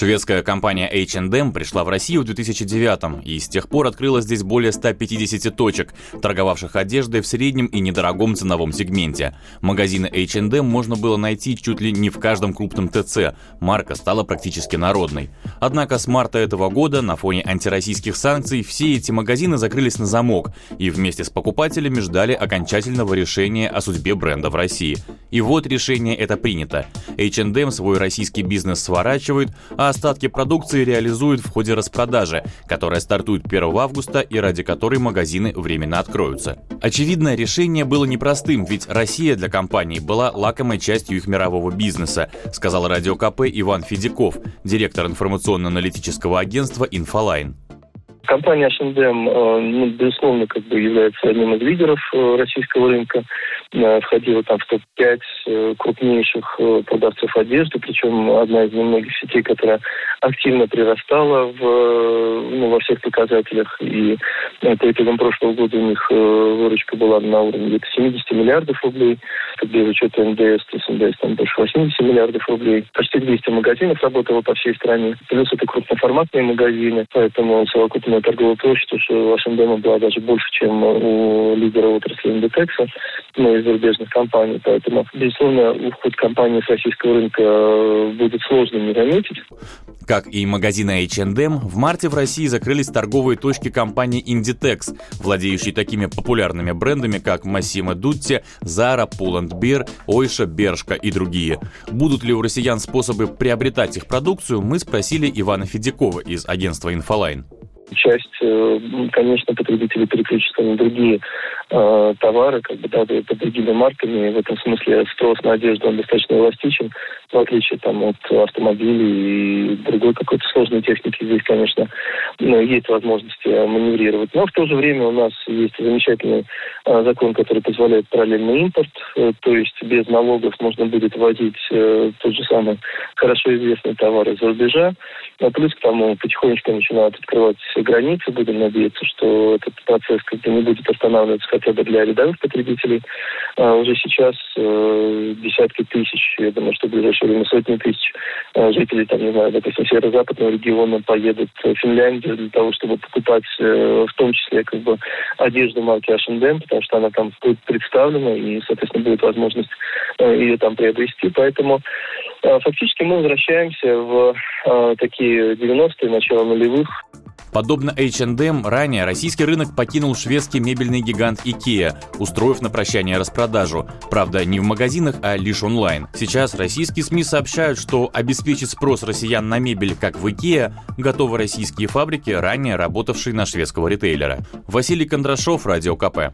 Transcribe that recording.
Шведская компания H&M пришла в Россию в 2009 и с тех пор открыла здесь более 150 точек, торговавших одеждой в среднем и недорогом ценовом сегменте. Магазины H&M можно было найти чуть ли не в каждом крупном ТЦ, марка стала практически народной. Однако с марта этого года на фоне антироссийских санкций все эти магазины закрылись на замок и вместе с покупателями ждали окончательного решения о судьбе бренда в России. И вот решение это принято. H&M свой российский бизнес сворачивает, а остатки продукции реализуют в ходе распродажи, которая стартует 1 августа и ради которой магазины временно откроются. Очевидно, решение было непростым, ведь Россия для компании была лакомой частью их мирового бизнеса, сказал радио КП Иван Федяков, директор информационно-аналитического агентства «Инфолайн». Компания H&M, безусловно, как бы является одним из лидеров э, российского рынка. Э, входила там в топ-5 крупнейших продавцов одежды, причем одна из немногих сетей, которая активно прирастала в, ну, во всех показателях. И по итогам прошлого года у них выручка была на уровне где-то 70 миллиардов рублей. Без учета НДС, то есть НДС там больше 80 миллиардов рублей. Почти 200 магазинов работало по всей стране. Плюс это крупноформатные магазины, поэтому совокупная торговая площадь у H&M была даже больше, чем у лидера отрасли Индитекса, ну, из зарубежных компаний. Поэтому, безусловно, уход компании с российского рынка э, будет сложно не заметить. Как и магазины H&M, в марте в России закрылись торговые точки компании Inditex, владеющей такими популярными брендами, как Massimo Dutti, Zara, Pull&Bear, Ойша, Бершка и другие. Будут ли у россиян способы приобретать их продукцию, мы спросили Ивана Федякова из агентства «Инфолайн» часть, э, конечно, потребители переключатся на другие э, товары, как бы, да, под другими марками. В этом смысле спрос на одежду он достаточно эластичен, в отличие там, от автомобилей и другой какой-то сложной техники. Здесь, конечно, есть возможности маневрировать. Но в то же время у нас есть замечательный э, закон, который позволяет параллельный импорт, то есть без налогов можно будет вводить тот же самый хорошо известный товар из-за рубежа. А плюс к тому потихонечку начинают открывать границы. Будем надеяться, что этот процесс как бы не будет останавливаться хотя бы для рядовых потребителей. А уже сейчас э, десятки тысяч, я думаю, что в ближайшее время сотни тысяч э, жителей, там, не знаю, допустим, северо-западного региона поедут в Финляндию для того, чтобы покупать э, в том числе как бы одежду марки H&M, потому что она там будет представлена и, соответственно, будет возможность э, ее там приобрести. Поэтому э, фактически мы возвращаемся в э, такие 90-е, начало нулевых, Подобно H&M, ранее российский рынок покинул шведский мебельный гигант IKEA, устроив на прощание распродажу. Правда, не в магазинах, а лишь онлайн. Сейчас российские СМИ сообщают, что обеспечить спрос россиян на мебель, как в IKEA, готовы российские фабрики, ранее работавшие на шведского ритейлера. Василий Кондрашов, Радио КП.